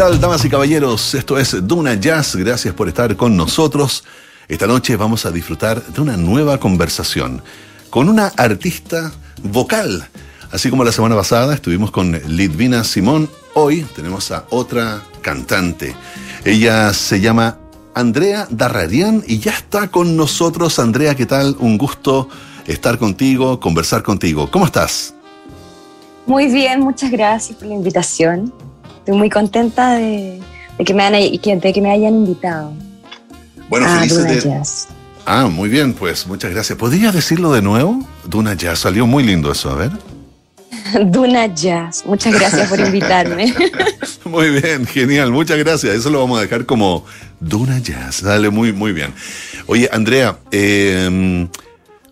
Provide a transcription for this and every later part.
tal, damas y caballeros? Esto es Duna Jazz. Gracias por estar con nosotros. Esta noche vamos a disfrutar de una nueva conversación con una artista vocal. Así como la semana pasada estuvimos con Lidvina Simón, hoy tenemos a otra cantante. Ella se llama Andrea Darrarian y ya está con nosotros. Andrea, ¿qué tal? Un gusto estar contigo, conversar contigo. ¿Cómo estás? Muy bien, muchas gracias por la invitación. Estoy muy contenta de, que, me hayan, de que me hayan invitado. Bueno, a felices Duna de... Jazz. Ah, muy bien, pues muchas gracias. ¿Podrías decirlo de nuevo? Duna Jazz, salió muy lindo eso, a ver. Duna Jazz. Muchas gracias por invitarme. Muy bien, genial, muchas gracias. Eso lo vamos a dejar como Duna Jazz. Sale muy, muy bien. Oye, Andrea, eh,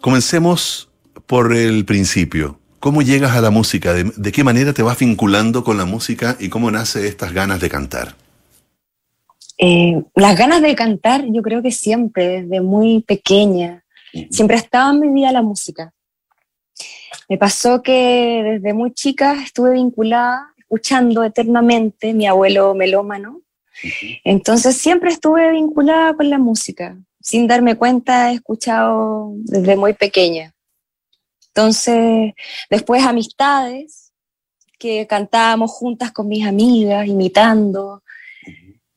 comencemos por el principio. ¿Cómo llegas a la música? ¿De, de qué manera te vas vinculando con la música y cómo nace estas ganas de cantar? Eh, las ganas de cantar, yo creo que siempre, desde muy pequeña, siempre ha estado en mi vida la música. Me pasó que desde muy chica estuve vinculada, escuchando eternamente mi abuelo melómano. Entonces siempre estuve vinculada con la música. Sin darme cuenta, he escuchado desde muy pequeña. Entonces, después amistades, que cantábamos juntas con mis amigas, imitando,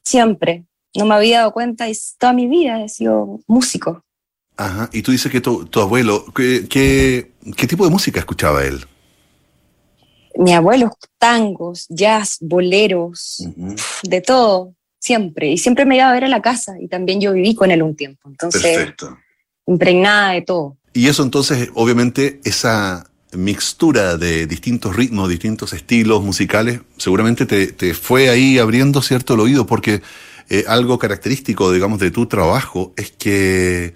siempre. No me había dado cuenta y toda mi vida he sido músico. Ajá, y tú dices que tu, tu abuelo, ¿qué, qué, qué tipo de música escuchaba él? Mi abuelo, tangos, jazz, boleros, Ujú. de todo, siempre. Y siempre me iba a ver a la casa y también yo viví con él un tiempo. Entonces, Perfecto. impregnada de todo. Y eso entonces, obviamente, esa mixtura de distintos ritmos, distintos estilos musicales, seguramente te, te fue ahí abriendo cierto el oído, porque eh, algo característico, digamos, de tu trabajo es que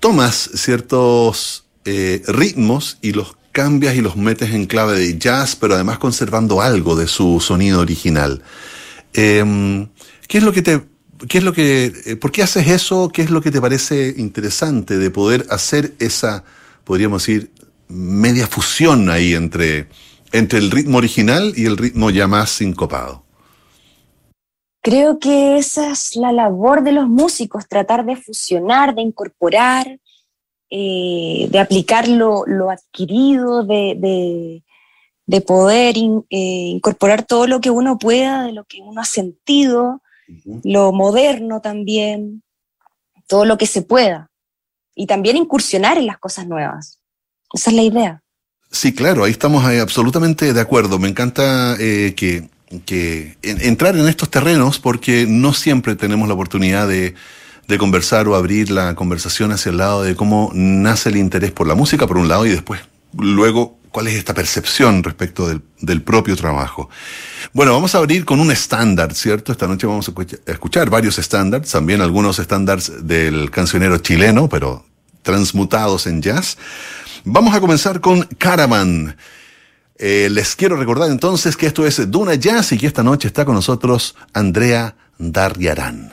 tomas ciertos eh, ritmos y los cambias y los metes en clave de jazz, pero además conservando algo de su sonido original. Em, ¿Qué es lo que te ¿Qué es lo que, eh, ¿Por qué haces eso? ¿Qué es lo que te parece interesante de poder hacer esa, podríamos decir, media fusión ahí entre, entre el ritmo original y el ritmo ya más sincopado? Creo que esa es la labor de los músicos, tratar de fusionar, de incorporar, eh, de aplicar lo, adquirido, de, de- de poder eh, incorporar todo lo que uno pueda, de lo que uno ha sentido, lo moderno también, todo lo que se pueda. Y también incursionar en las cosas nuevas. Esa es la idea. Sí, claro, ahí estamos absolutamente de acuerdo. Me encanta eh, que, que en- entrar en estos terrenos porque no siempre tenemos la oportunidad de, de conversar o abrir la conversación hacia el lado de cómo nace el interés por la música, por un lado, y después, luego, cuál es esta percepción respecto del, del propio trabajo. Bueno, vamos a abrir con un estándar, ¿cierto? Esta noche vamos a escucha- a escuchar varios estándares, también algunos estándares del cancionero chileno, pero transmutados en jazz. Vamos a comenzar con Caravan. Eh, les quiero recordar entonces que esto es Duna Jazz y que esta noche está con nosotros Andrea Darriarán.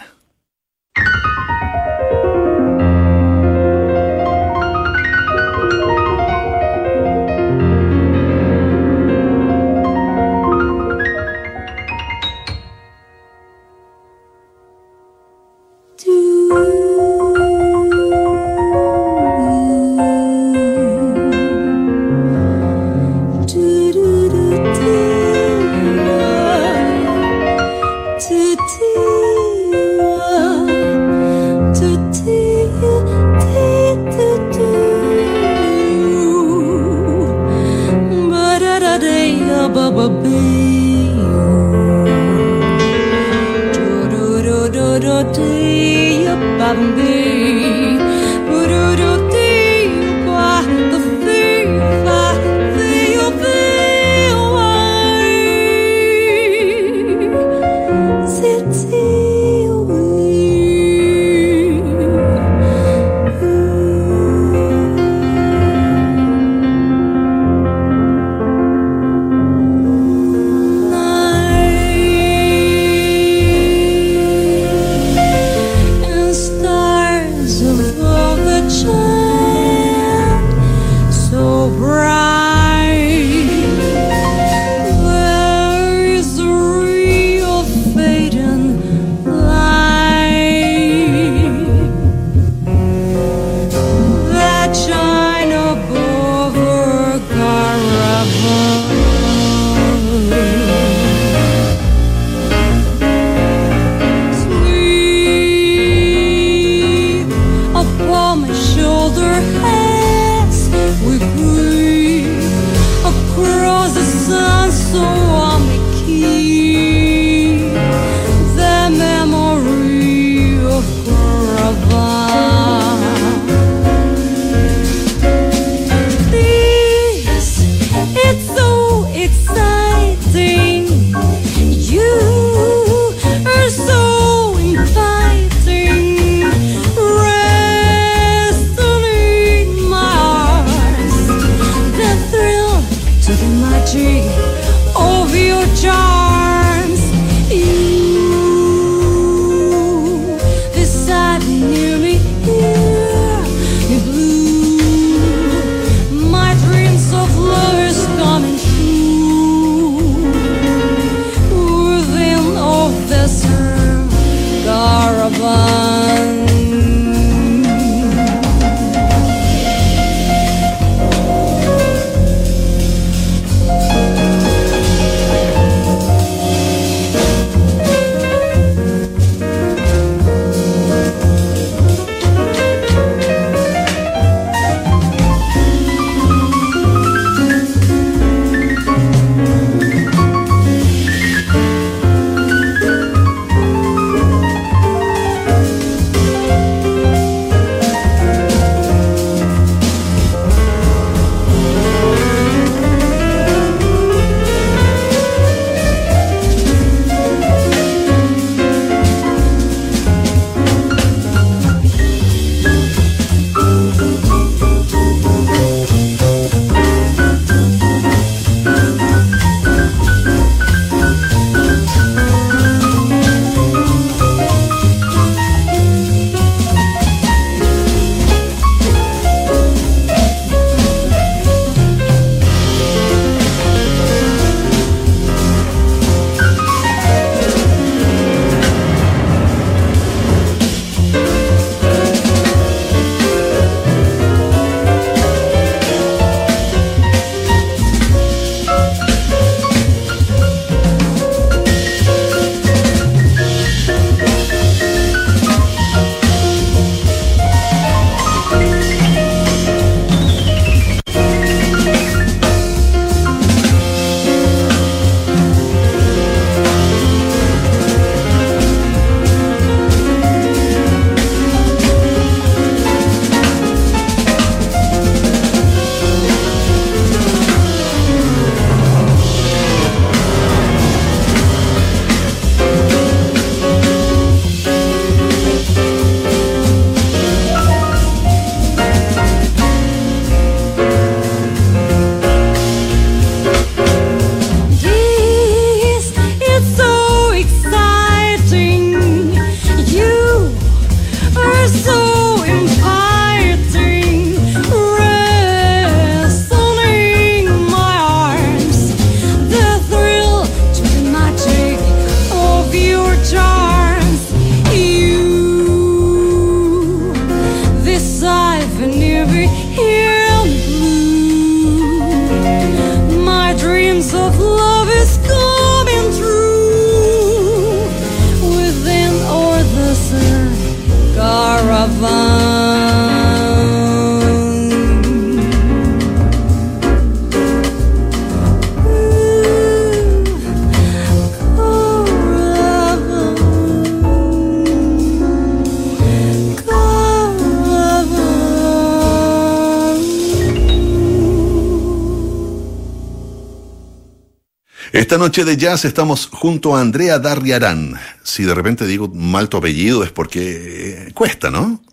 Noche de jazz estamos junto a Andrea Darriarán. Si de repente digo mal tu apellido es porque cuesta, ¿no?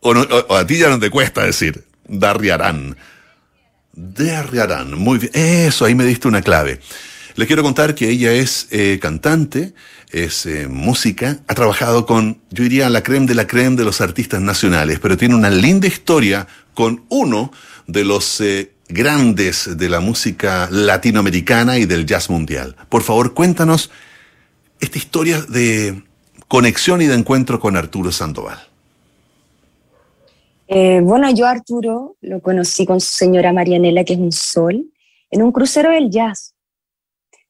O, a ti ya no te cuesta decir Darriarán. Darriarán, muy bien. Eso, ahí me diste una clave. Les quiero contar que ella es eh, cantante, es eh, música, ha trabajado con, yo diría, la creme de la creme de los artistas nacionales, pero tiene una linda historia con uno de los eh, grandes de la música latinoamericana y del jazz mundial. Por favor, cuéntanos esta historia de conexión y de encuentro con Arturo Sandoval. Eh, bueno, yo Arturo lo conocí con su señora Marianela, que es un sol, en un crucero del jazz,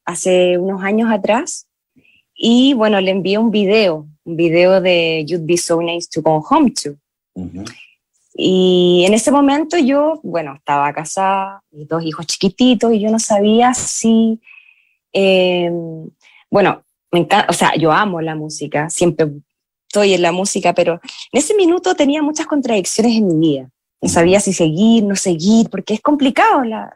hace unos años atrás. Y bueno, le envié un video, un video de You'd Be So Nice to Go Home To. Y en ese momento yo, bueno, estaba casada, mis dos hijos chiquititos, y yo no sabía si, em, bueno, me encanta, o sea, yo amo la música, siempre estoy en la música, pero en ese minuto tenía muchas contradicciones en mi vida. No sabía si seguir, no seguir, porque es complicado la,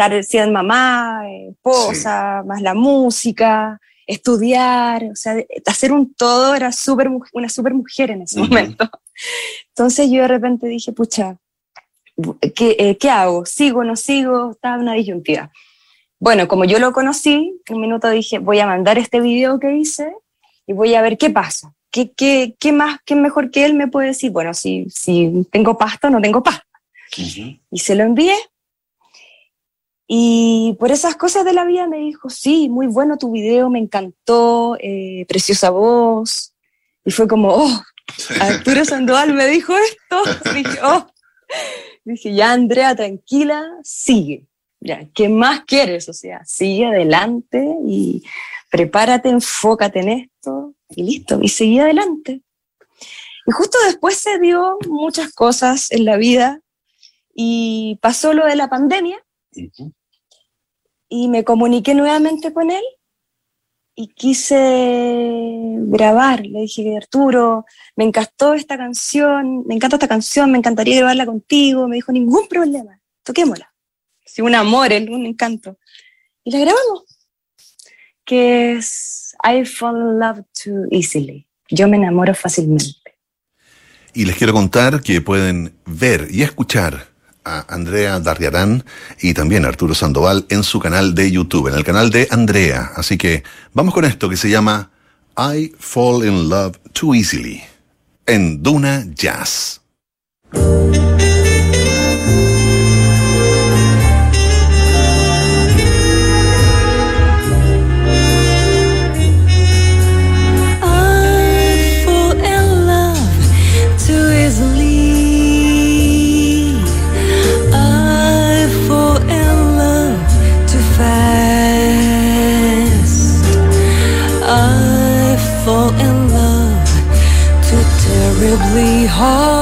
estar siendo mamá, esposa, más la música, estudiar, o sea, hacer un todo, era super, una super mujer en ese momento. Entonces yo de repente dije, pucha, ¿qué, eh, ¿qué hago? ¿Sigo, no sigo? Estaba una disyuntiva. Bueno, como yo lo conocí, en un minuto dije, voy a mandar este video que hice y voy a ver qué pasa. ¿Qué, qué, qué más, qué mejor que él me puede decir? Bueno, si, si tengo pasta o no tengo pasta. Y se lo envié. Y por esas cosas de la vida me dijo, sí, muy bueno tu video, me encantó, eh, preciosa voz. Y fue como, oh, Arturo Sandoval me dijo esto. Dije, oh. Dije, ya Andrea, tranquila, sigue. Ya, ¿qué más quieres? O sea, sigue adelante y prepárate, enfócate en esto y listo. Y seguí adelante. Y justo después se dio muchas cosas en la vida y pasó lo de la pandemia y me comuniqué nuevamente con él y quise grabar. Le dije, Arturo, me encantó esta canción, me encanta esta canción, me encantaría llevarla contigo. Me dijo, ningún problema, toquémosla. Sí, un amor, un encanto. Y la grabamos, que es I fall in love too easily. Yo me enamoro fácilmente. Y les quiero contar que pueden ver y escuchar a Andrea Darriarán y también a Arturo Sandoval en su canal de YouTube, en el canal de Andrea. Así que vamos con esto que se llama I Fall in Love Too Easily en Duna Jazz. Terribly hard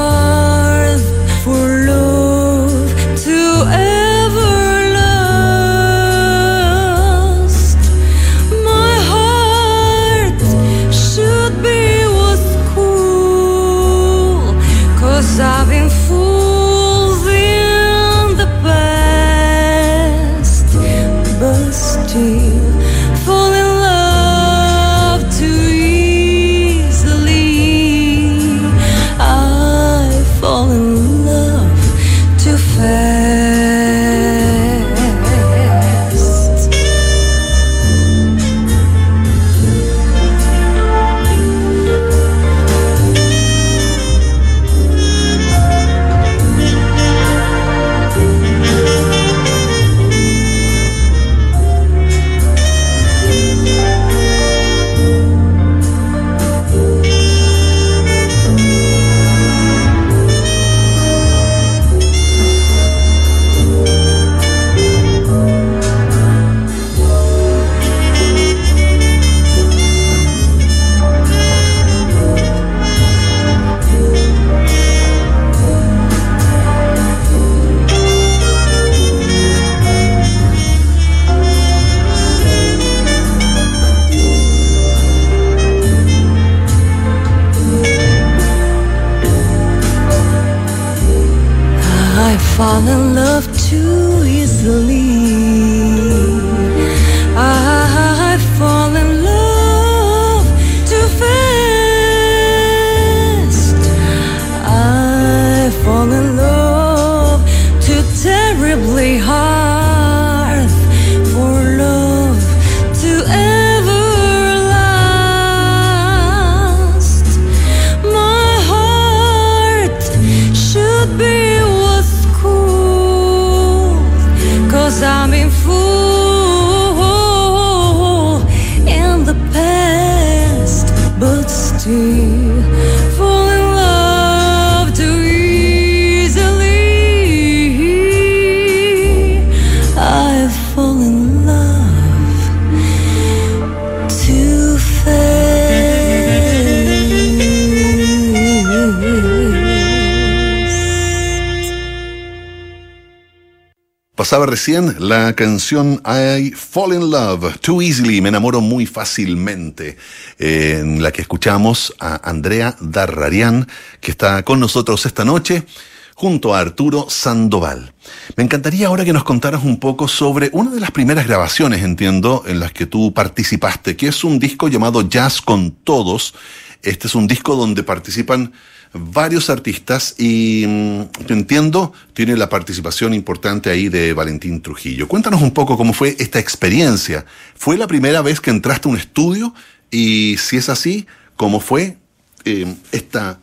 la canción I Fall in Love Too Easily, me enamoro muy fácilmente, en la que escuchamos a Andrea Darrarian, que está con nosotros esta noche, junto a Arturo Sandoval. Me encantaría ahora que nos contaras un poco sobre una de las primeras grabaciones, entiendo, en las que tú participaste, que es un disco llamado Jazz con Todos. Este es un disco donde participan varios artistas y mm, entiendo tiene la participación importante ahí de Valentín Trujillo. Cuéntanos un poco cómo fue esta experiencia. ¿Fue la primera vez que entraste a un estudio? Y si es así, ¿cómo fue eh, esta,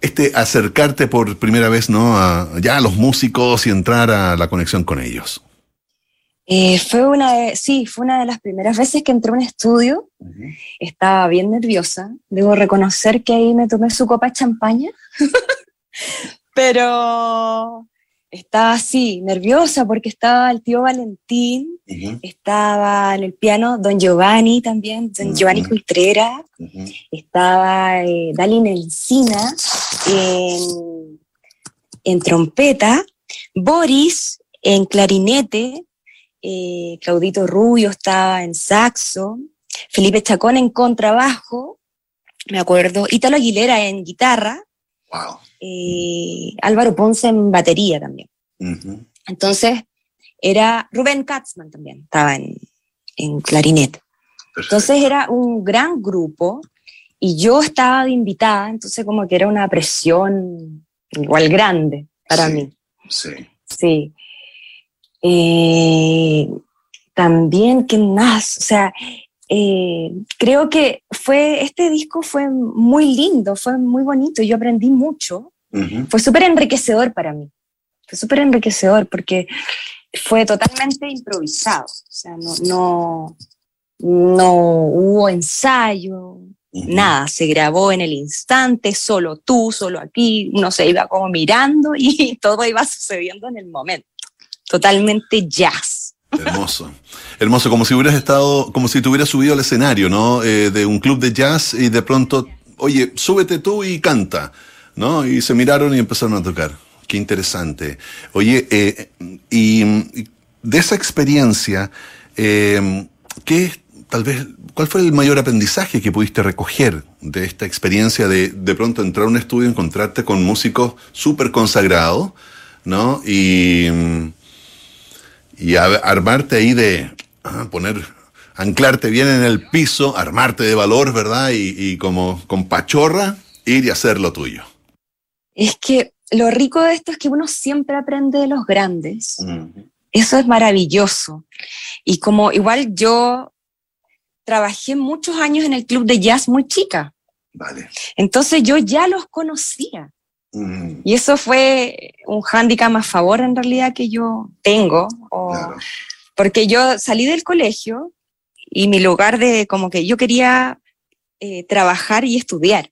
este acercarte por primera vez ¿no? ya a los músicos y entrar a la conexión con ellos? Eh, fue una de, sí, fue una de las primeras veces que entré a un estudio. Estaba bien nerviosa. Debo reconocer que ahí me tomé su copa de champaña. Pero estaba así, nerviosa porque estaba el tío Valentín, estaba en el piano Don Giovanni también, Don. Giovanni Cultrera, estaba eh, Dalin Encina en, en trompeta, Boris en clarinete, eh, Claudito Rubio estaba en saxo, Felipe Chacón en contrabajo, me acuerdo, Ítalo Aguilera en guitarra, Wow. eh, Álvaro Ponce en batería también. Entonces, era Rubén Katzman también, estaba en, en clarinete. Entonces era un gran grupo y yo estaba de invitada, entonces como que era una presión igual grande para Sí. mí. Sí. Sí. Eh, también, ¿qué más? O sea, eh, creo que fue, este disco fue muy lindo, fue muy bonito, yo aprendí mucho, fue súper enriquecedor para mí, fue súper enriquecedor porque fue totalmente improvisado, o sea, no, no, no hubo ensayo, nada, se grabó en el instante, solo tú, solo aquí, uno se iba como mirando y todo iba sucediendo en el momento. Totalmente jazz. Hermoso. Hermoso, como si hubieras estado, como si te hubieras subido al escenario, ¿no? Eh, de un club de jazz y de pronto, oye, súbete tú y canta, ¿no? Y se miraron y empezaron a tocar. Qué interesante. Oye, eh, y, de esa experiencia, eh, ¿qué tal vez, cuál fue el mayor aprendizaje que pudiste recoger de esta experiencia de de pronto entrar a un estudio, encontrarte con músicos súper consagrados, ¿no? Y, y a- armarte ahí de ah, poner, anclarte bien en el piso, armarte de valor, ¿verdad? Y, y como con pachorra, ir y hacer lo tuyo. Es que lo rico de esto es que uno siempre aprende de los grandes. Eso es maravilloso. Y como igual yo trabajé muchos años en el club de jazz muy chica, Vale. entonces yo ya los conocía. Mm, Y eso fue un hándicap a favor en realidad que yo tengo, o- claro. porque yo salí del colegio y mi lugar de como que yo quería eh, trabajar y estudiar.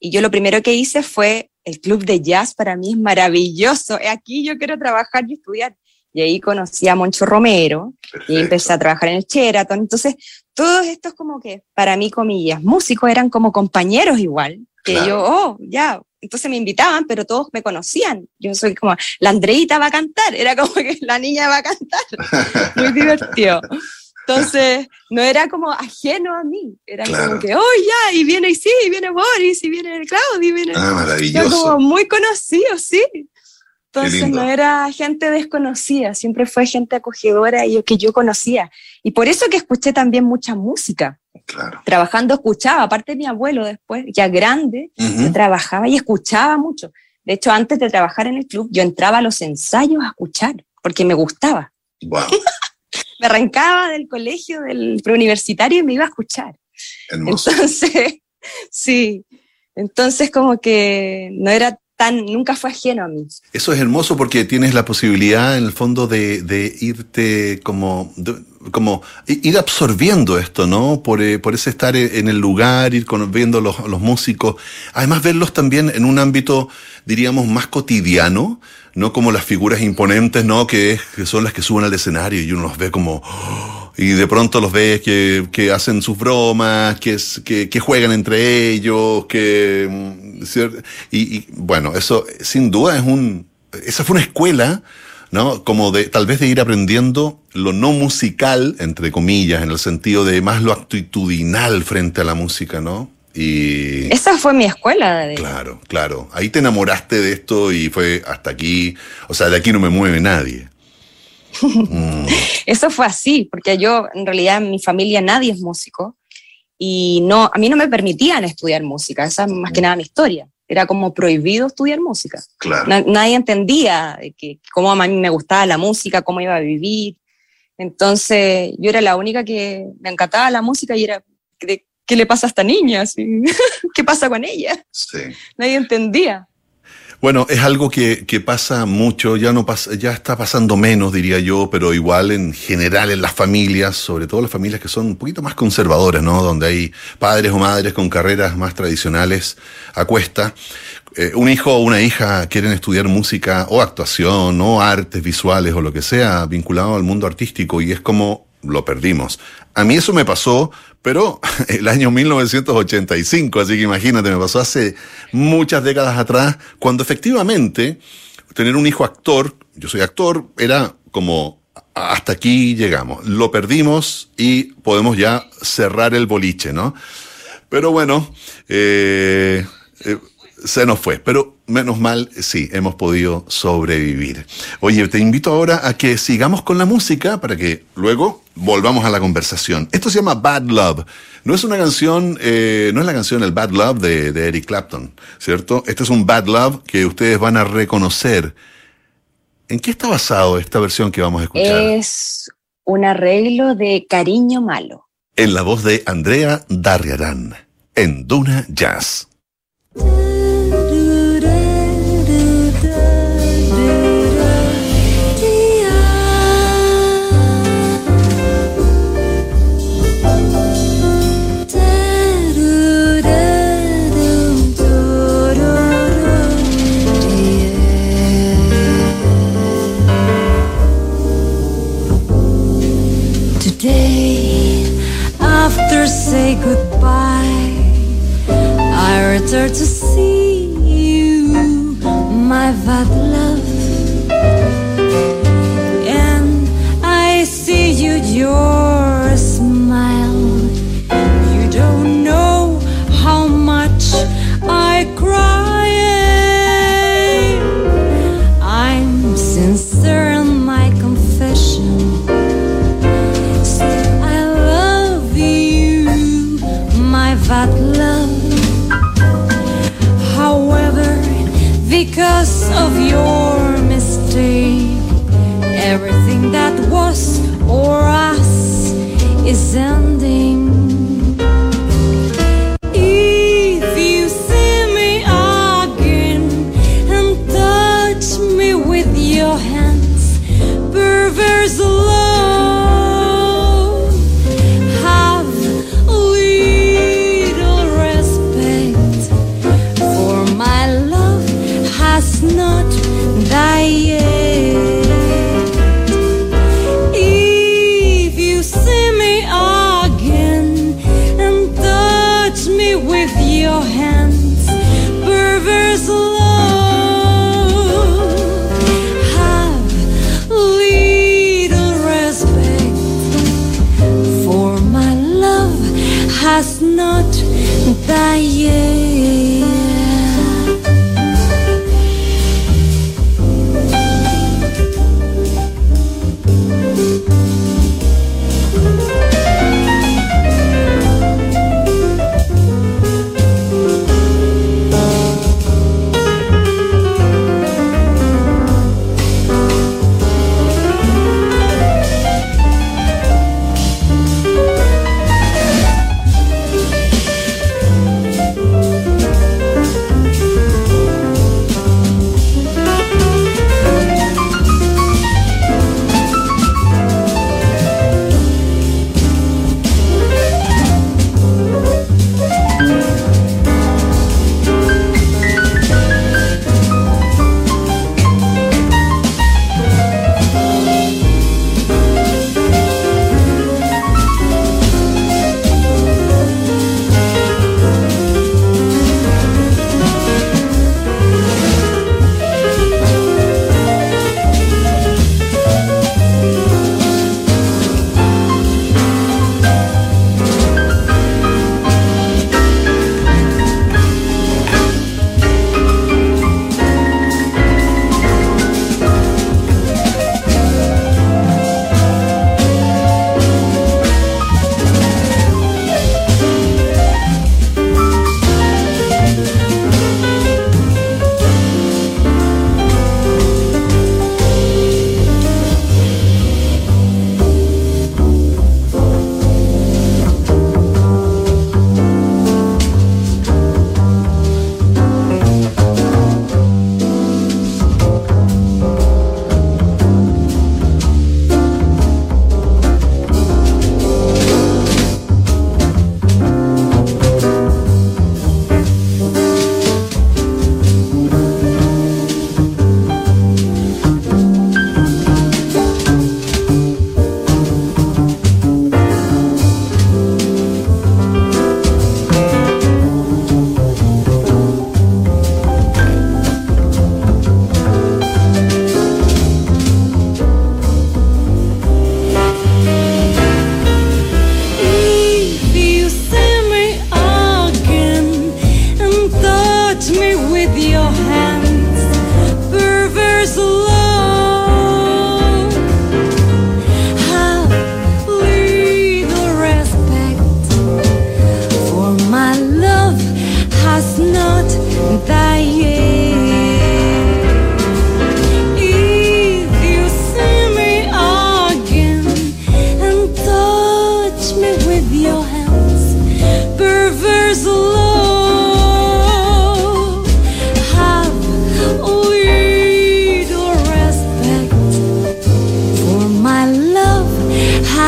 Y yo lo primero que hice fue el club de jazz, para mí es maravilloso. Aquí yo quiero trabajar y estudiar. Y ahí conocí a Moncho Romero y Perfecto. empecé a trabajar en el Sheraton. Entonces, todos estos como que, para mí, comillas, músicos eran como compañeros igual. Que Claro. yo, oh, ya. Entonces me invitaban, pero todos me conocían. Yo soy como, la Andreita va a cantar. Era como que la niña va a cantar. Muy divertido. Entonces, no era como ajeno a mí. Era Claro. como que, oh, ya, y viene, y sí, y viene Boris, y viene Claudio, y viene. Ah, Era maravilloso. como muy conocido, sí. Entonces no era gente desconocida, siempre fue gente acogedora y que yo conocía. Y por eso que escuché también mucha música. Claro. Trabajando escuchaba, aparte de mi abuelo después, ya grande, yo trabajaba y escuchaba mucho. De hecho, antes de trabajar en el club, yo entraba a los ensayos a escuchar. porque me gustaba. Wow, Me arrancaba del colegio, del preuniversitario y me iba a escuchar. hermoso. Entonces, sí, entonces como que no era nunca fue ajeno a mí. Eso es hermoso porque tienes la posibilidad, en el fondo, de, irte como, como ir absorbiendo esto, ¿no? Por, eh, por ese estar e- en el lugar, ir viendo los, los músicos. Además, verlos también en un ámbito, diríamos, más cotidiano, no como las figuras imponentes, ¿no? Que, que son las que suben al escenario y uno los ve como. ¡oh! Y de pronto los ves que, que hacen sus bromas, que, que, que juegan entre ellos, que... Y, y, bueno, eso sin duda es un... Esa fue una escuela, ¿no? Como de tal vez de ir aprendiendo lo no musical, entre comillas, en el sentido de más lo actitudinal frente a la música, ¿no? Y... Esa fue mi escuela. Claro, claro. Ahí te enamoraste de esto y fue hasta aquí. O sea, de aquí no me mueve nadie. Mm, Eso fue así, porque yo, en realidad, en mi familia nadie es músico y no, a mí no me permitían estudiar música, esa es más que nada mi historia. Era como prohibido estudiar música. claro. Na- nadie entendía que, cómo a mí me gustaba la música, cómo iba a vivir. Entonces, yo era la única que me encantaba la música y era, ¿qué, qué le pasa a esta niña? ¿Qué pasa con ella? Sí. Nadie entendía. Bueno, es algo que, que pasa mucho, ya no pasa, ya está pasando menos, diría yo, pero igual en general en las familias, sobre todo las familias que son un poquito más conservadoras, ¿no? Donde hay padres o madres con carreras más tradicionales a cuesta. Eh, un hijo o una hija quieren estudiar música o actuación o artes visuales o lo que sea vinculado al mundo artístico y es como lo perdimos. A mí eso me pasó, pero el año 1985, así que imagínate, me pasó hace muchas décadas atrás, cuando efectivamente tener un hijo actor, yo soy actor, era como hasta aquí llegamos, lo perdimos y podemos ya cerrar el boliche, ¿no? Pero bueno, eh, eh, se nos fue. Pero menos mal, sí, hemos podido sobrevivir. Oye, te invito ahora a que sigamos con la música para que luego volvamos a la conversación. Esto se llama Bad Love. No es una canción, eh, no es la canción El Bad Love de, de Eric Clapton, ¿cierto? Este es un Bad Love que ustedes van a reconocer. ¿En qué está basado esta versión que vamos a escuchar? Es un arreglo de Cariño Malo. En la voz de Andrea Darriarán, en Duna Jazz. Today, after say goodbye, I return to see you, my bad love. And I see you, your because of your mistake, everything that was or us is ending.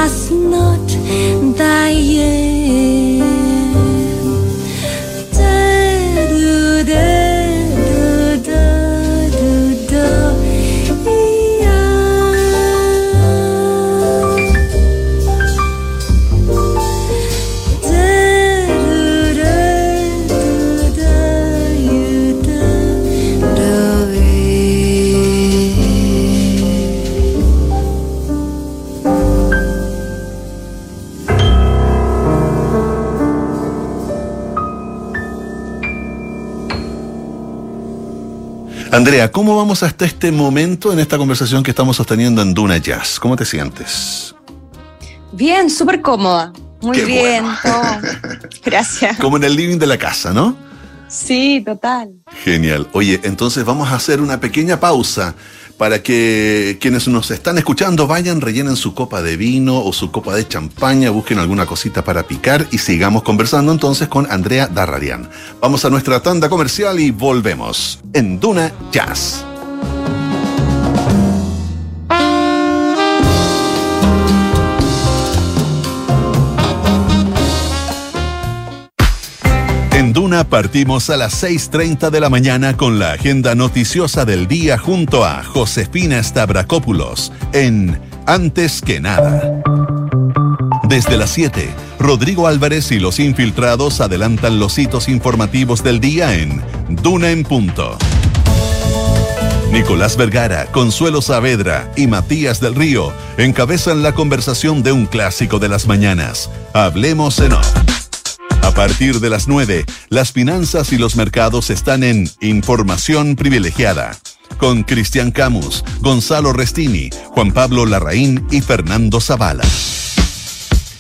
was not daje. Andrea, ¿cómo vamos hasta este momento en esta conversación que estamos sosteniendo en Duna Jazz? ¿Cómo te sientes? Bien, súper cómoda. Muy Qué bien. bueno. todo. Gracias. Como en el living de la casa, ¿no? Sí, total. Genial. Oye, entonces vamos a hacer una pequeña pausa para que quienes nos están escuchando vayan, rellenen su copa de vino o su copa de champaña, busquen alguna cosita para picar y sigamos conversando entonces con Andrea Darrarian. Vamos a nuestra tanda comercial y volvemos en Duna Jazz. Partimos a las 6.30 de la mañana con la agenda noticiosa del día junto a Josefina Stavrakopoulos en Antes que nada. Desde las 7, Rodrigo Álvarez y los infiltrados adelantan los hitos informativos del día en Duna en Punto. Nicolás Vergara, Consuelo Saavedra y Matías del Río encabezan la conversación de un clásico de las mañanas. Hablemos en off. A partir de las 9, las finanzas y los mercados están en Información Privilegiada. Con Cristian Camus, Gonzalo Restini, Juan Pablo Larraín y Fernando Zavala.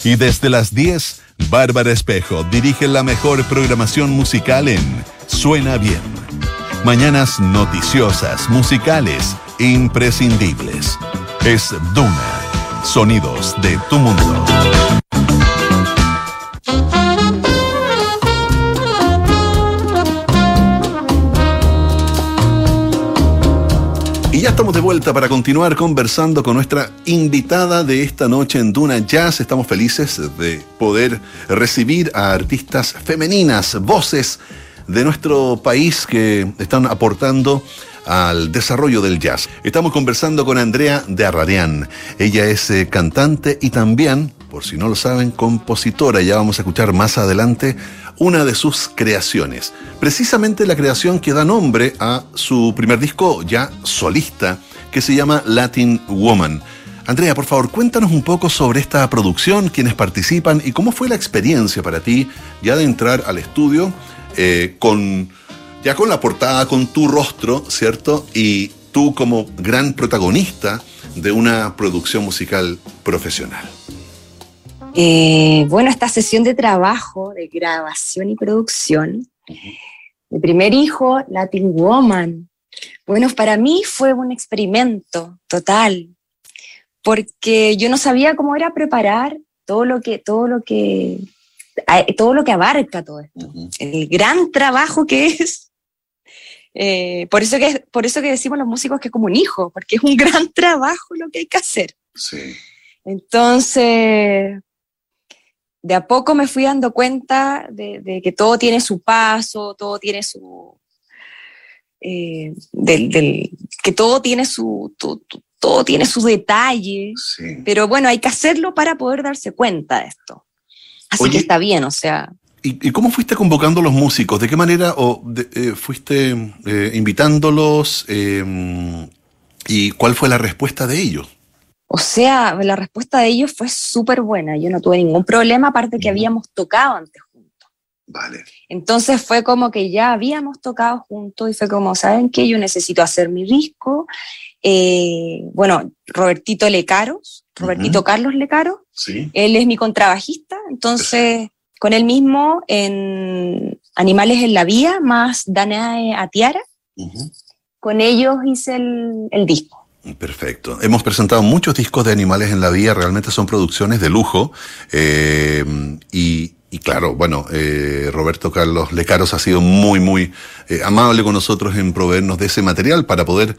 Y desde las 10, Bárbara Espejo dirige la mejor programación musical en Suena Bien. Mañanas noticiosas, musicales, imprescindibles. Es Duna. Sonidos de tu mundo. Ya estamos de vuelta para continuar conversando con nuestra invitada de esta noche en Duna Jazz. Estamos felices de poder recibir a artistas femeninas, voces de nuestro país que están aportando al desarrollo del jazz. Estamos conversando con Andrea de Arrarián. Ella es eh, cantante y también, por si no lo saben, compositora. Ya vamos a escuchar más adelante una de sus creaciones. Precisamente la creación que da nombre a su primer disco ya solista, que se llama Latin Woman. Andrea, por favor, cuéntanos un poco sobre esta producción, quiénes participan y cómo fue la experiencia para ti ya de entrar al estudio eh, con ya con la portada, con tu rostro, ¿cierto? Y tú como gran protagonista de una producción musical profesional. Eh, bueno, esta sesión de trabajo, de grabación y producción, mi primer hijo, Latin Woman, bueno, para mí fue un experimento total, porque yo no sabía cómo era preparar todo lo que, todo lo que, todo lo que abarca todo esto, el gran trabajo que es. Eh, por, eso que, por eso que decimos los músicos que es como un hijo, porque es un gran trabajo lo que hay que hacer. Sí. Entonces, de a poco me fui dando cuenta de, de que todo tiene su paso, todo tiene su... eh, del, del- que todo tiene su... todo tiene su detalle, Sí. pero bueno, hay que hacerlo para poder darse cuenta de esto. Así Oye, que está bien, o sea, ¿Y, cómo fuiste convocando a los músicos? ¿De qué manera o de- eh, fuiste eh, invitándolos? ¿Y cuál fue la respuesta de ellos? O sea, la respuesta de ellos fue súper buena. Yo no tuve ningún problema, aparte que habíamos tocado antes juntos. Vale. Entonces fue como que ya habíamos tocado juntos y fue como, ¿saben qué? Yo necesito hacer mi disco. Eh, bueno, Robertito Lecaros, Robertito. Carlos Lecaros, Sí. él es mi contrabajista, entonces con él mismo en Animales en la Vía, más Danae Atiara, Ujú. con ellos hice el, el disco. Perfecto. Hemos presentado muchos discos de animales en la vía, realmente son producciones de lujo. eh, y, y claro, bueno, eh, Roberto Carlos Lecaros ha sido muy, muy eh, amable con nosotros en proveernos de ese material para poder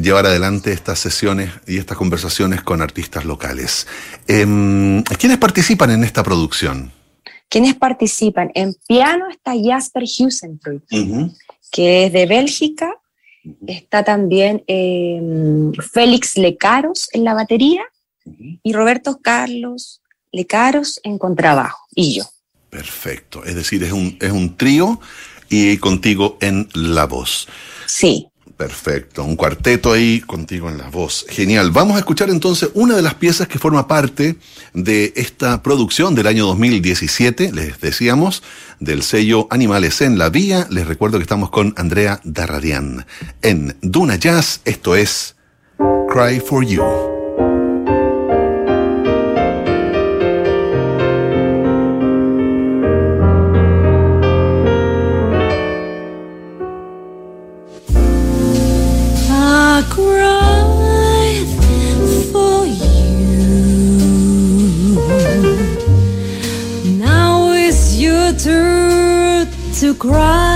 llevar adelante estas sesiones y estas conversaciones con artistas locales. Em, ¿Quiénes participan en esta producción? ¿Quiénes participan? En piano está Jasper Husenfreuд, Ujú. que es de Bélgica. Está también eh, Félix Lecaros en la batería y Roberto Carlos Lecaros en contrabajo. Y yo. Perfecto. Es decir, es un, es un trío y contigo en la voz. Sí. Perfecto, un cuarteto ahí contigo en la voz. Genial. Vamos a escuchar entonces una de las piezas que forma parte de esta producción del año 2017, les decíamos, del sello Animales en la Vía. Les recuerdo que estamos con Andrea Darradian en Duna Jazz. Esto es Cry for You. Cry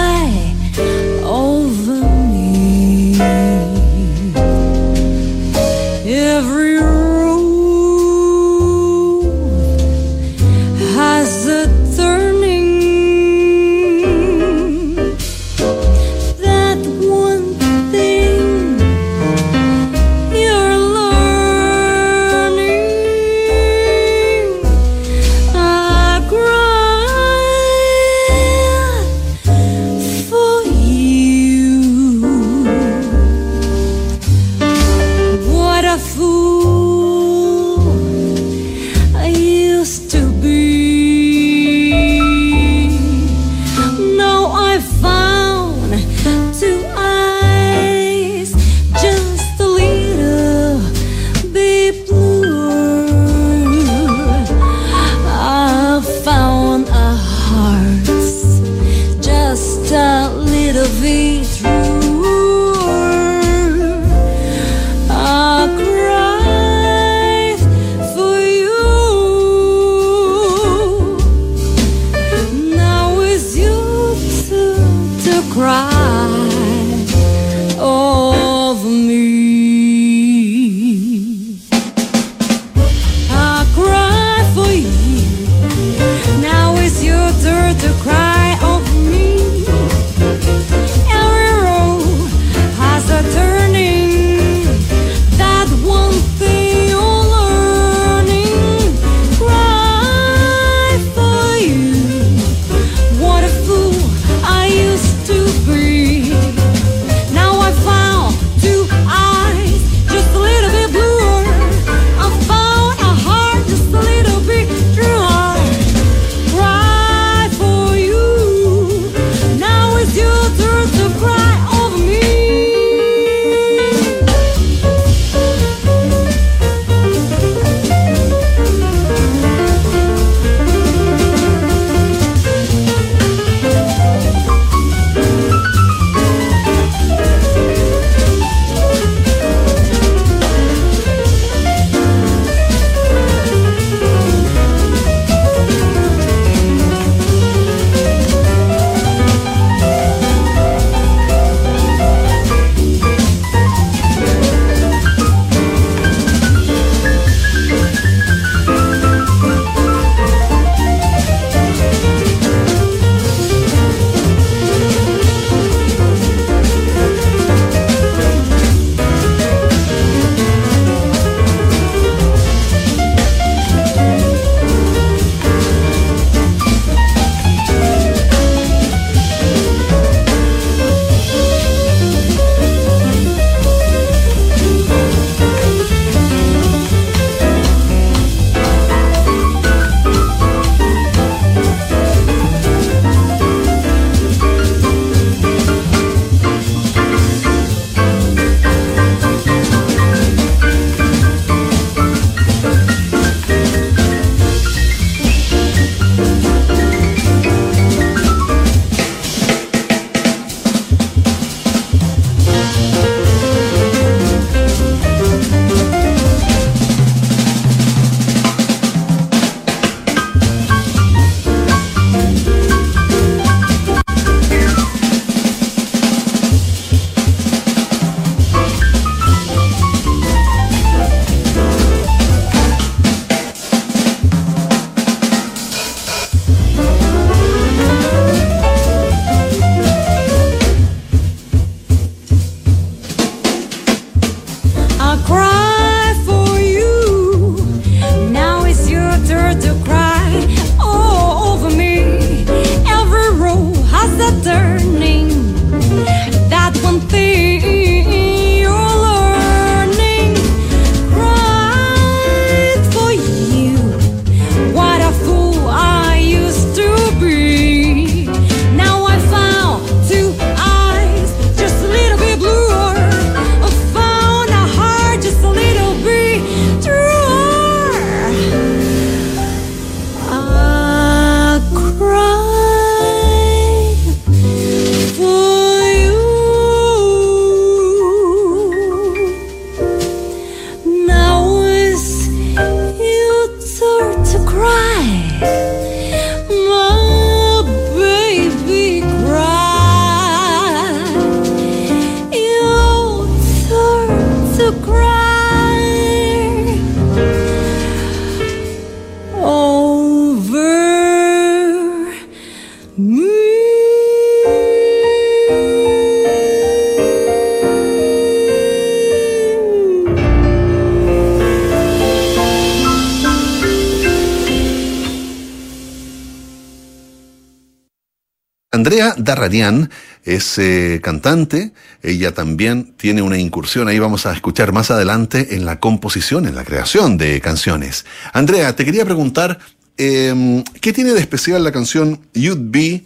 Darrarian es eh, cantante, ella también tiene una incursión, ahí vamos a escuchar más adelante en la composición, en la creación de canciones. Andrea, te quería preguntar, em, ¿qué tiene de especial la canción You'd Be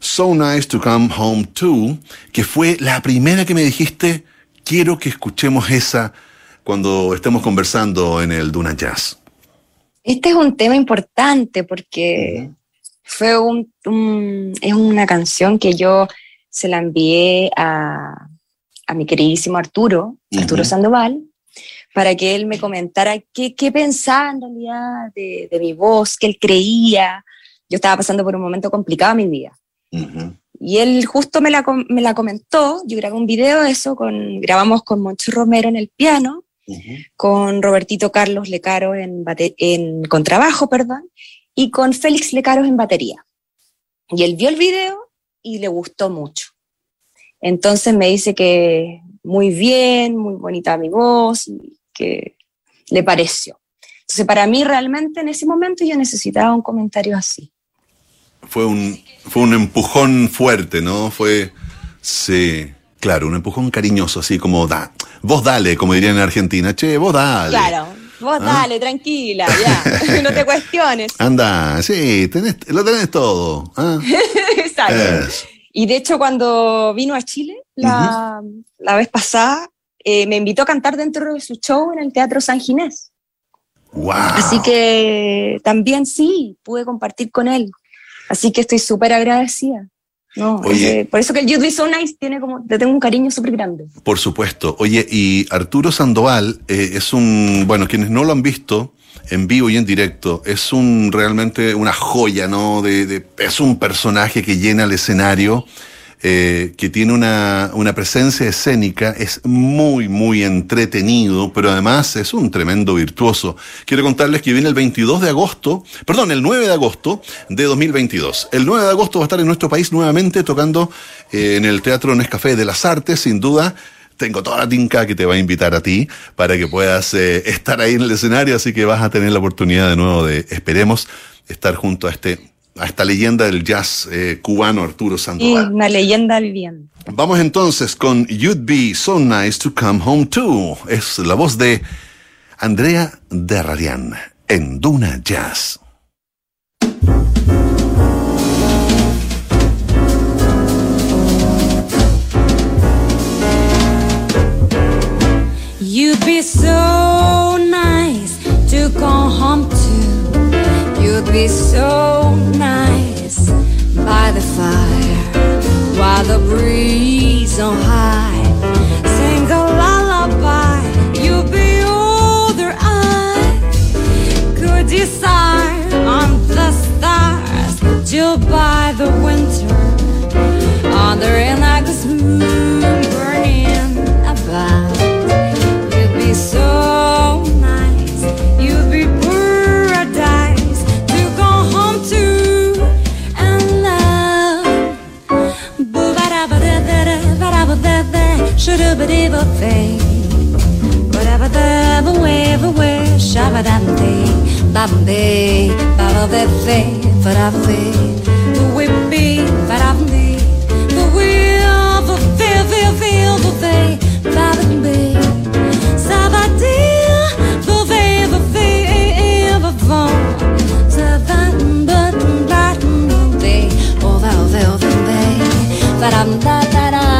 So Nice to Come Home To, que fue la primera que me dijiste, quiero que escuchemos esa cuando estemos conversando en el Duna Jazz? Este es un tema importante porque fue un, es una canción que yo se la envié a, a mi queridísimo Arturo, Arturo Sandoval, para que él me comentara qué, qué pensaba en realidad de, de, mi voz, qué él creía. Yo estaba pasando por un momento complicado en mi vida. Y él justo me la, me la, comentó, yo grabé un video de eso, con, grabamos con Moncho Romero en el piano, con Robertito Carlos Lecaro en, en contrabajo, perdón, y con Félix Lecaros en batería. Y él vio el video y le gustó mucho. Entonces me dice que muy bien, muy bonita mi voz, y que le pareció. Entonces para mí realmente en ese momento yo necesitaba un comentario así. Fue un, fue un empujón fuerte, ¿no? Fue, sí, claro, un empujón cariñoso, así como, da, vos dale, como dirían en Argentina, che, vos dale. Claro, Vos ¿Ah? dale, tranquila, ya. no te cuestiones. Anda, sí, tenés, lo tenés todo. ¿ah? Exacto. Y de hecho, cuando vino a Chile la, la vez pasada, eh, me invitó a cantar dentro de su show en el Teatro San Ginés. Wow. Así que también sí, pude compartir con él. Así que estoy súper agradecida. No, Oye, por eso que el You'd Be So Nice tiene como, te tengo un cariño súper grande. Por supuesto. Oye, y Arturo Sandoval eh, es un, bueno, quienes no lo han visto en vivo y en directo, es un realmente una joya, ¿no? De, de es un personaje que llena el escenario eh, que tiene una, una, presencia escénica, es muy, muy entretenido, pero además es un tremendo virtuoso. Quiero contarles que viene el 22 de agosto, perdón, el 9 de agosto de 2022. El 9 de agosto va a estar en nuestro país nuevamente tocando eh, en el Teatro Nescafé de las Artes, sin duda tengo toda la tinca que te va a invitar a ti para que puedas eh, estar ahí en el escenario, así que vas a tener la oportunidad de nuevo de, esperemos, estar junto a este a esta leyenda del jazz eh, cubano Arturo Sandoval. Sí, una leyenda viviente. Vamos entonces con You'd Be So Nice to Come Home To. Es la voz de Andrea Derrarian en Duna Jazz. You'd be so nice to come home to. You'd be so nice by the fire while the breeze on high sings a lullaby. You'd be their eyes could decide on the stars till by the winter on the August moon shoulda ba dee. Whatever the ba way ba way, shabba dam dee, bam dee, ba ba ba fay, ba ba. The whip be, ba da ba the wheel, the feel, feel, feel, the fay, ba ba dee, shabba dee, ba ba ba fay, ba ba ba ba ba ba ba ba ba ba ba ba ba ba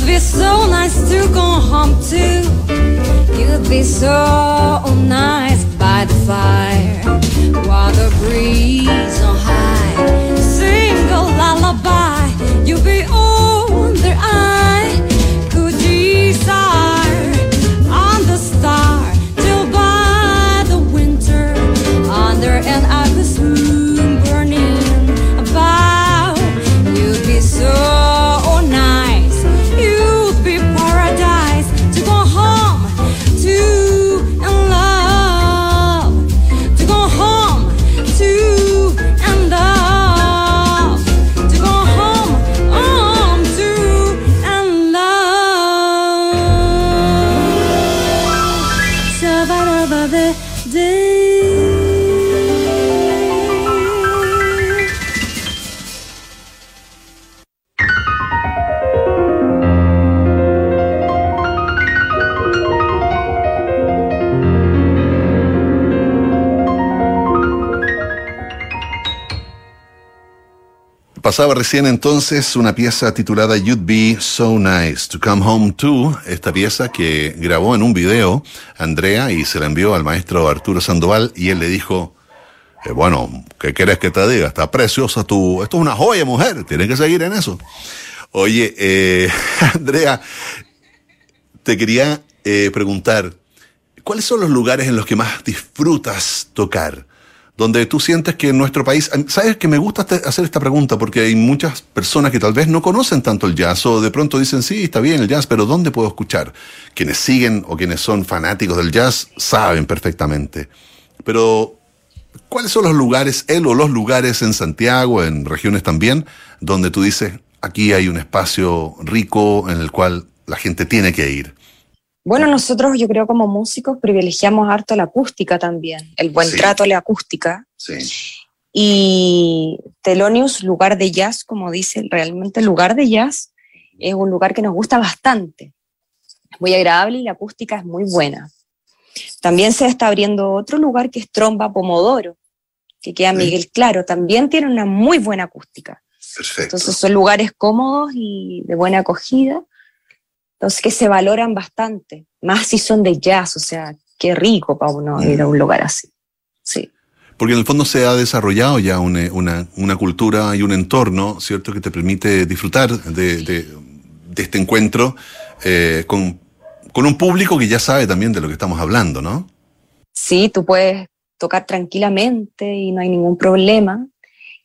da be so nice to go home to. You'd be so nice by the fire while the breeze on high. Sing a lullaby. You'd be all that Pasaba recién entonces una pieza titulada You'd Be So Nice to Come Home To, esta pieza que grabó en un video Andrea y se la envió al maestro Arturo Sandoval y él le dijo, eh, bueno, ¿qué quieres que te diga? Está preciosa tu... Esto es una joya, mujer, tienes que seguir en eso. Oye, eh, Andrea, te quería eh, preguntar, ¿cuáles son los lugares en los que más disfrutas tocar? Donde tú sientes que en nuestro país, sabes que me gusta este- hacer esta pregunta porque hay muchas personas que tal vez no conocen tanto el jazz o de pronto dicen, sí, está bien el jazz, pero ¿dónde puedo escuchar? Quienes siguen o quienes son fanáticos del jazz saben perfectamente. Pero, ¿cuáles son los lugares, él o los lugares en Santiago, en regiones también, donde tú dices, aquí hay un espacio rico en el cual la gente tiene que ir? Bueno, nosotros yo creo como músicos privilegiamos harto la acústica también, el buen Sí. trato a la acústica. Sí. Y Thelonious, lugar de jazz, como dice, realmente el lugar de jazz es un lugar que nos gusta bastante. Es muy agradable y la acústica es muy buena. También se está abriendo otro lugar que es Tromba Pomodoro, que queda Sí. Miguel Claro. También tiene una muy buena acústica. Perfecto. Entonces son lugares cómodos y de buena acogida. Entonces que se valoran bastante, más si son de jazz, o sea, qué rico para uno ir a un lugar así. Sí. Porque en el fondo se ha desarrollado ya una, una, una cultura y un entorno, ¿cierto?, que te permite disfrutar de, de- de este encuentro eh, con, con un público que ya sabe también de lo que estamos hablando, ¿no? Sí, tú puedes tocar tranquilamente y no hay ningún problema.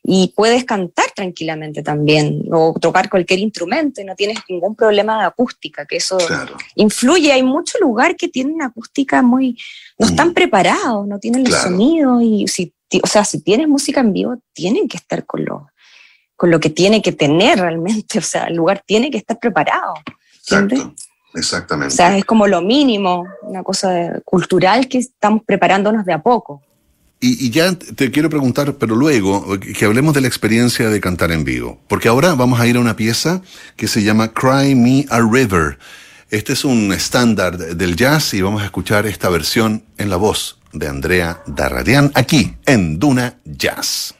Y puedes cantar tranquilamente también, o tocar cualquier instrumento y no tienes ningún problema de acústica, que eso Claro. influye. Hay muchos lugares que tienen acústica muy. no están Mm. preparados, no tienen el Claro. sonido. Y si, o sea, si tienes música en vivo, tienen que estar con lo, con lo que tiene que tener realmente. O sea, el lugar tiene que estar preparado. ¿entiendes? O exactamente. sea, es como lo mínimo, una cosa cultural que estamos preparándonos de a poco. Y, ya te quiero preguntar, pero luego, que hablemos de la experiencia de cantar en vivo. Porque ahora vamos a ir a una pieza que se llama Cry Me a River. Este es un estándar del jazz y vamos a escuchar esta versión en la voz de Andrea Darradian aquí en Duna Jazz.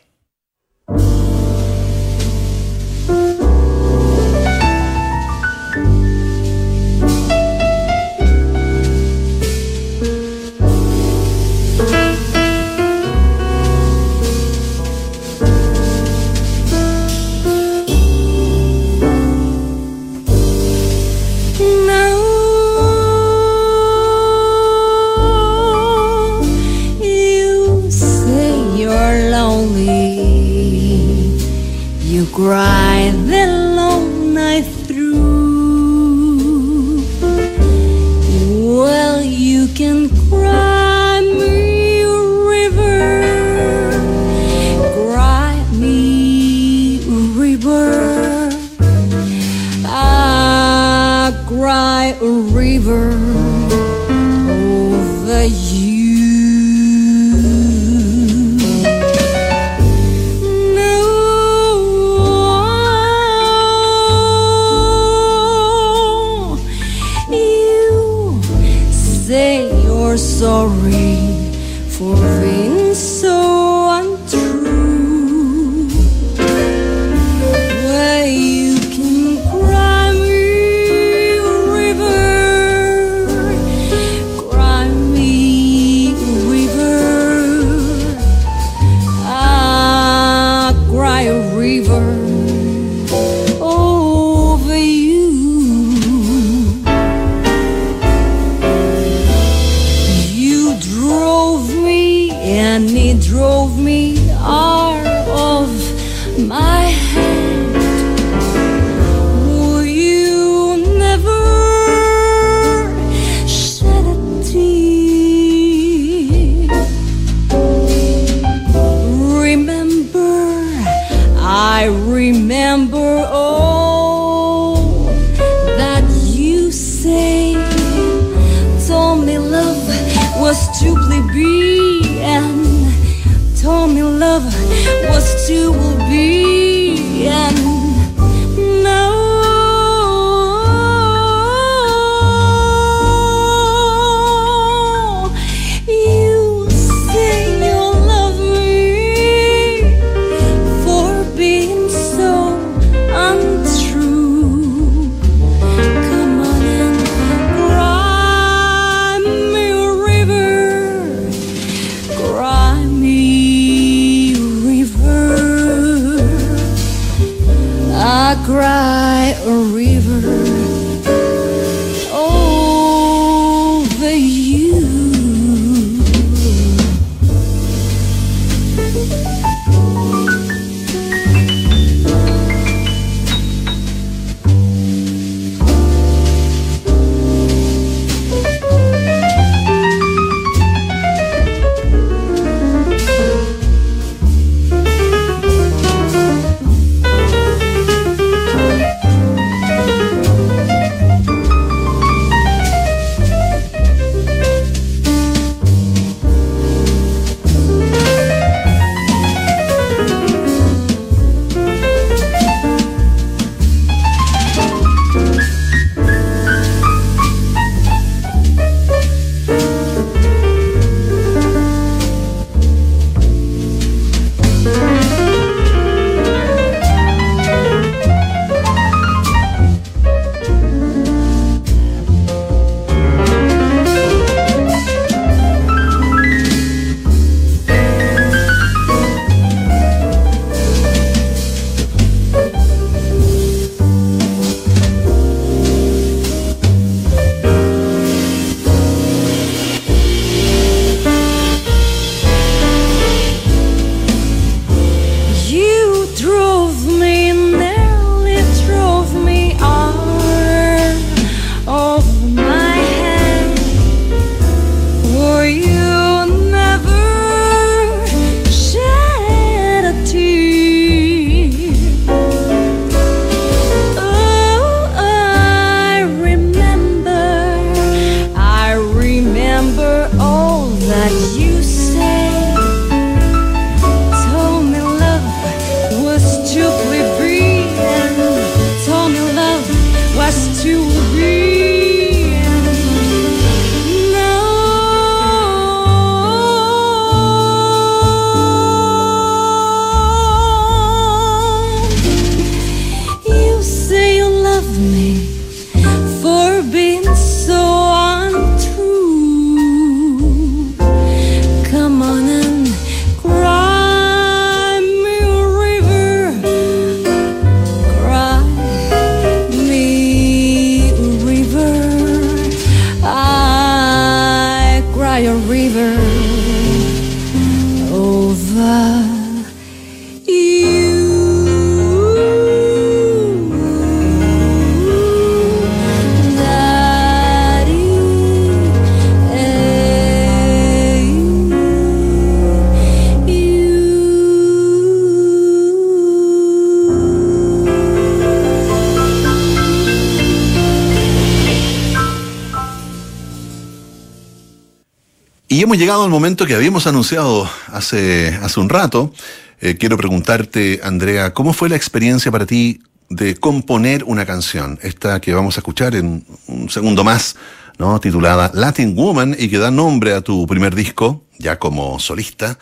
Llegado al momento que habíamos anunciado hace, hace un rato. Eh, quiero preguntarte, Andrea, ¿cómo fue la experiencia para ti de componer una canción? Esta que vamos a escuchar en un segundo más, ¿no? Titulada Latin Woman y que da nombre a tu primer disco, ya como solista,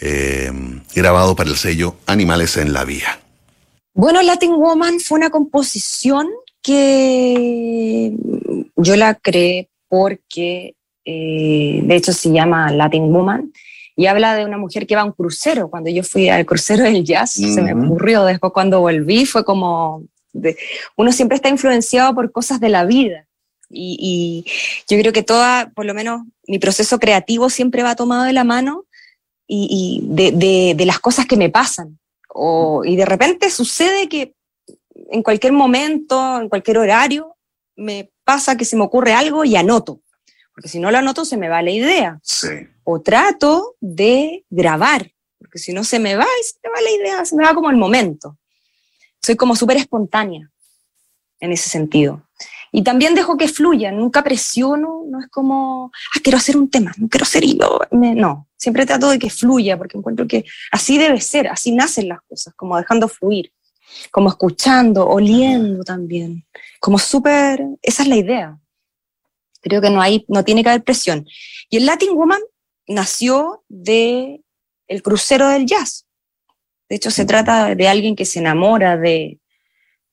eh, grabado para el sello Animales en la Vía. Bueno, Latin Woman fue una composición que yo la creé porque eh, de hecho se llama Latin Woman, y habla de una mujer que va a un crucero. Cuando yo fui al crucero del jazz, se me ocurrió, después cuando volví fue como, uno siempre está influenciado por cosas de la vida. Y, yo creo que toda, por lo menos mi proceso creativo siempre va tomado de la mano y, de, de, las cosas que me pasan. O, y de repente sucede que en cualquier momento, en cualquier horario, me pasa que se me ocurre algo y anoto porque si no lo anoto se me va la idea. O trato de grabar, porque si no se me va y se me va la idea, se me va como el momento. Soy como súper espontánea en ese sentido. Y también dejo que fluya, nunca presiono, no es como, ah, quiero hacer un tema, no quiero hacer hilo. No, siempre trato de que fluya, porque encuentro que así debe ser, así nacen las cosas, como dejando fluir, como escuchando, oliendo también, como súper, esa es la idea. Creo que no hay, no tiene que haber presión. Y el Latin Woman nació de el crucero del jazz. De hecho, se trata de alguien que se enamora de,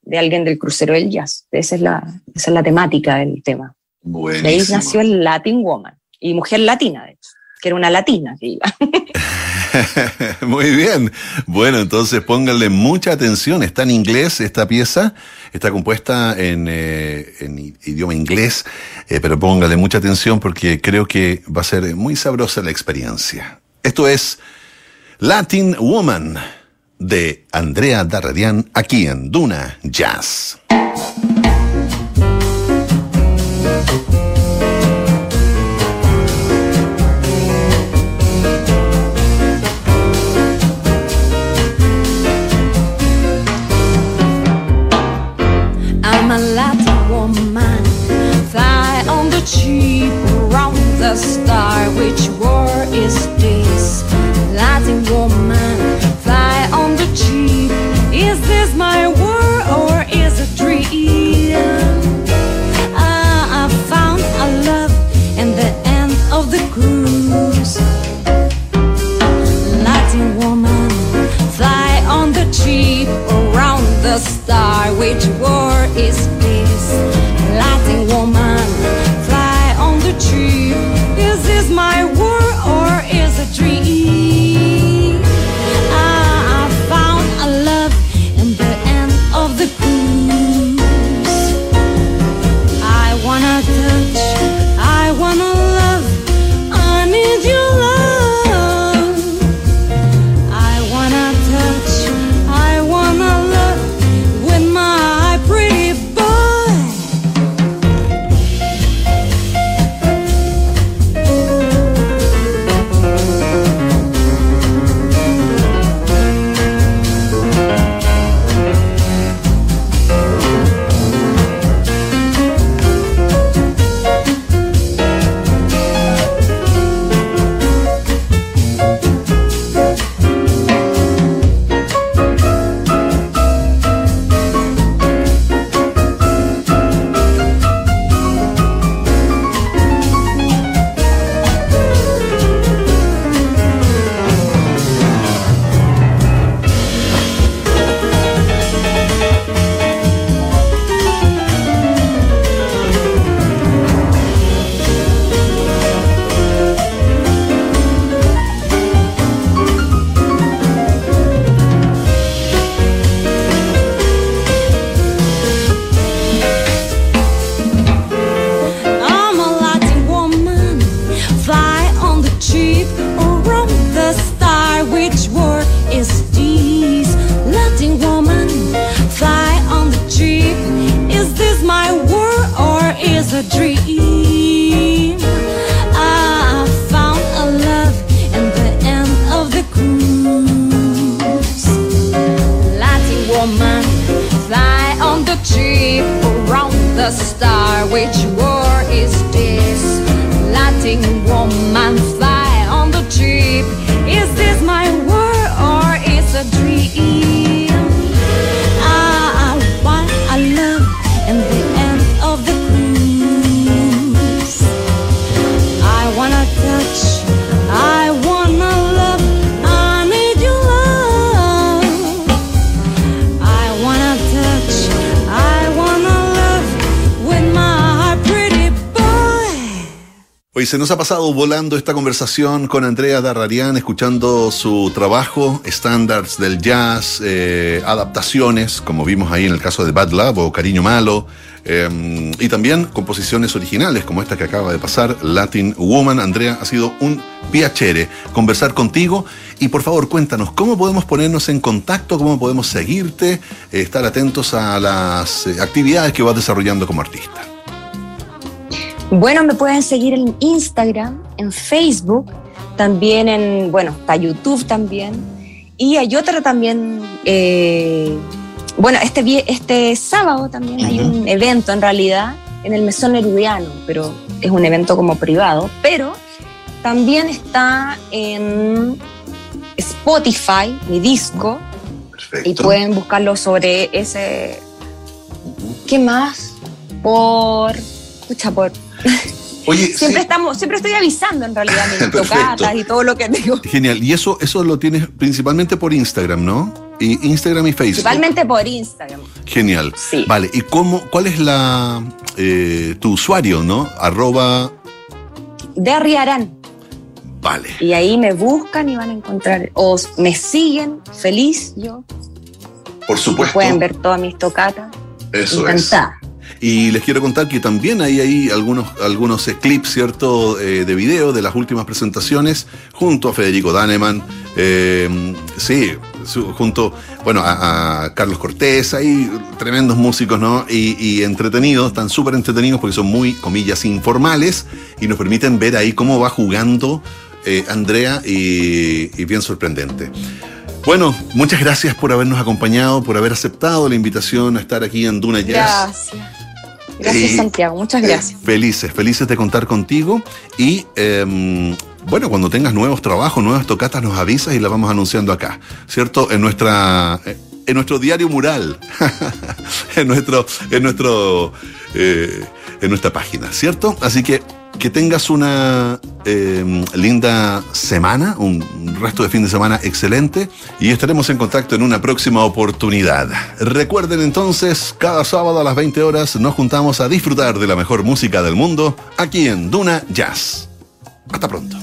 de alguien del crucero del jazz. Esa es la, esa es la temática del tema. De ahí nació el Latin Woman. Y mujer latina, de hecho, que era una latina que iba. Muy bien. Bueno, entonces pónganle mucha atención. Está en inglés esta pieza. Está compuesta en, eh, idioma inglés, eh, pero pónganle mucha atención porque creo que va a ser muy sabrosa la experiencia. Esto es Latin Woman de Andrea Darredian aquí en Duna Jazz. Se nos ha pasado volando esta conversación con Andrea Darrarian, escuchando su trabajo, estándares del jazz, eh, adaptaciones, como vimos ahí en el caso de Bad Love o Cariño Malo, eh, y también composiciones originales, como esta que acaba de pasar, Latin Woman. Andrea, ha sido un piacere conversar contigo y por favor cuéntanos cómo podemos ponernos en contacto, cómo podemos seguirte, eh, estar atentos a las eh, actividades que vas desarrollando como artista. Bueno, me pueden seguir en Instagram, en Facebook, también en, bueno, está YouTube también. Y hay otra también, eh, bueno, este, este sábado también hay un evento en realidad en el Mesón Nerudiano, pero es un evento como privado, pero también está en Spotify, mi disco, Perfecto. y pueden buscarlo sobre ese... ¿Qué más? Por... Escucha, por... Oye, Siempre sí, estamos, siempre estoy avisando en realidad mis tocatas y todo lo que digo. genial. Y eso, eso lo tienes principalmente por Instagram, ¿no? Y Instagram y Facebook. Principalmente por Instagram. Genial. Sí. Vale, ¿y cómo, cuál es la eh, tu usuario, no? Arroba. De. Vale. Y ahí me buscan y van a encontrar, o me siguen, feliz yo, Por y supuesto. pueden ver todas mis tocatas. Eso es. Y les quiero contar que también hay ahí algunos, algunos clips, ¿cierto?, eh, de video de las últimas presentaciones junto a Federico Daneman, eh, sí, junto, bueno, a, a Carlos Cortés, ahí tremendos músicos, ¿no? Y, y entretenidos, están súper entretenidos porque son muy, comillas, informales y nos permiten ver ahí cómo va jugando eh, Andrea y, y bien sorprendente. Bueno, muchas gracias por habernos acompañado, por haber aceptado la invitación a estar aquí en Duna Jazz. Gracias. Gracias, Y- Santiago. Muchas gracias. Eh, felices, felices de contar contigo. Y em, bueno, cuando tengas nuevos trabajos, nuevas tocatas, nos avisas y las vamos anunciando acá, ¿cierto? En nuestra. eh, En nuestro diario mural, en nuestro, en nuestro, eh, en nuestra página, ¿cierto? Así que que tengas una em, linda semana, un resto de fin de semana excelente y estaremos en contacto en una próxima oportunidad. Recuerden entonces, cada sábado a las 20 horas nos juntamos a disfrutar de la mejor música del mundo aquí en Duna Jazz. Hasta pronto.